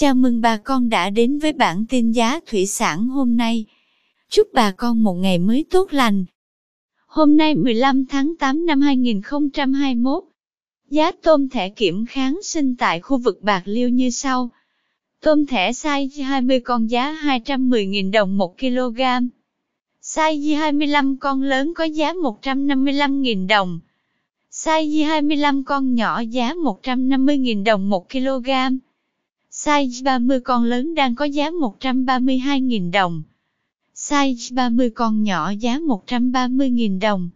Chào mừng bà con đã đến với bản tin giá thủy sản hôm nay. Chúc bà con một ngày mới tốt lành. Hôm nay 15 tháng 8 năm 2021, giá tôm thẻ kiểm kháng sinh tại khu vực Bạc Liêu như sau. Tôm thẻ size 20 con giá 210.000 đồng 1 kg. Size 25 con lớn có giá 155.000 đồng. Size 25 con nhỏ giá 150.000 đồng 1 kg. Size 30 con lớn đang có giá 132.000 đồng. Size 30 con nhỏ giá 130.000 đồng.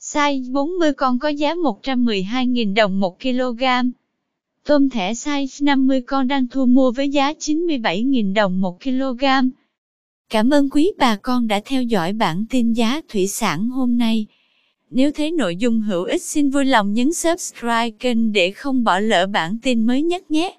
Size 40 con có giá 112.000 đồng 1 kg. Tôm thẻ size 50 con đang thu mua với giá 97.000 đồng 1 kg. Cảm ơn quý bà con đã theo dõi bản tin giá thủy sản hôm nay. Nếu thấy nội dung hữu ích, xin vui lòng nhấn subscribe kênh để không bỏ lỡ bản tin mới nhất nhé.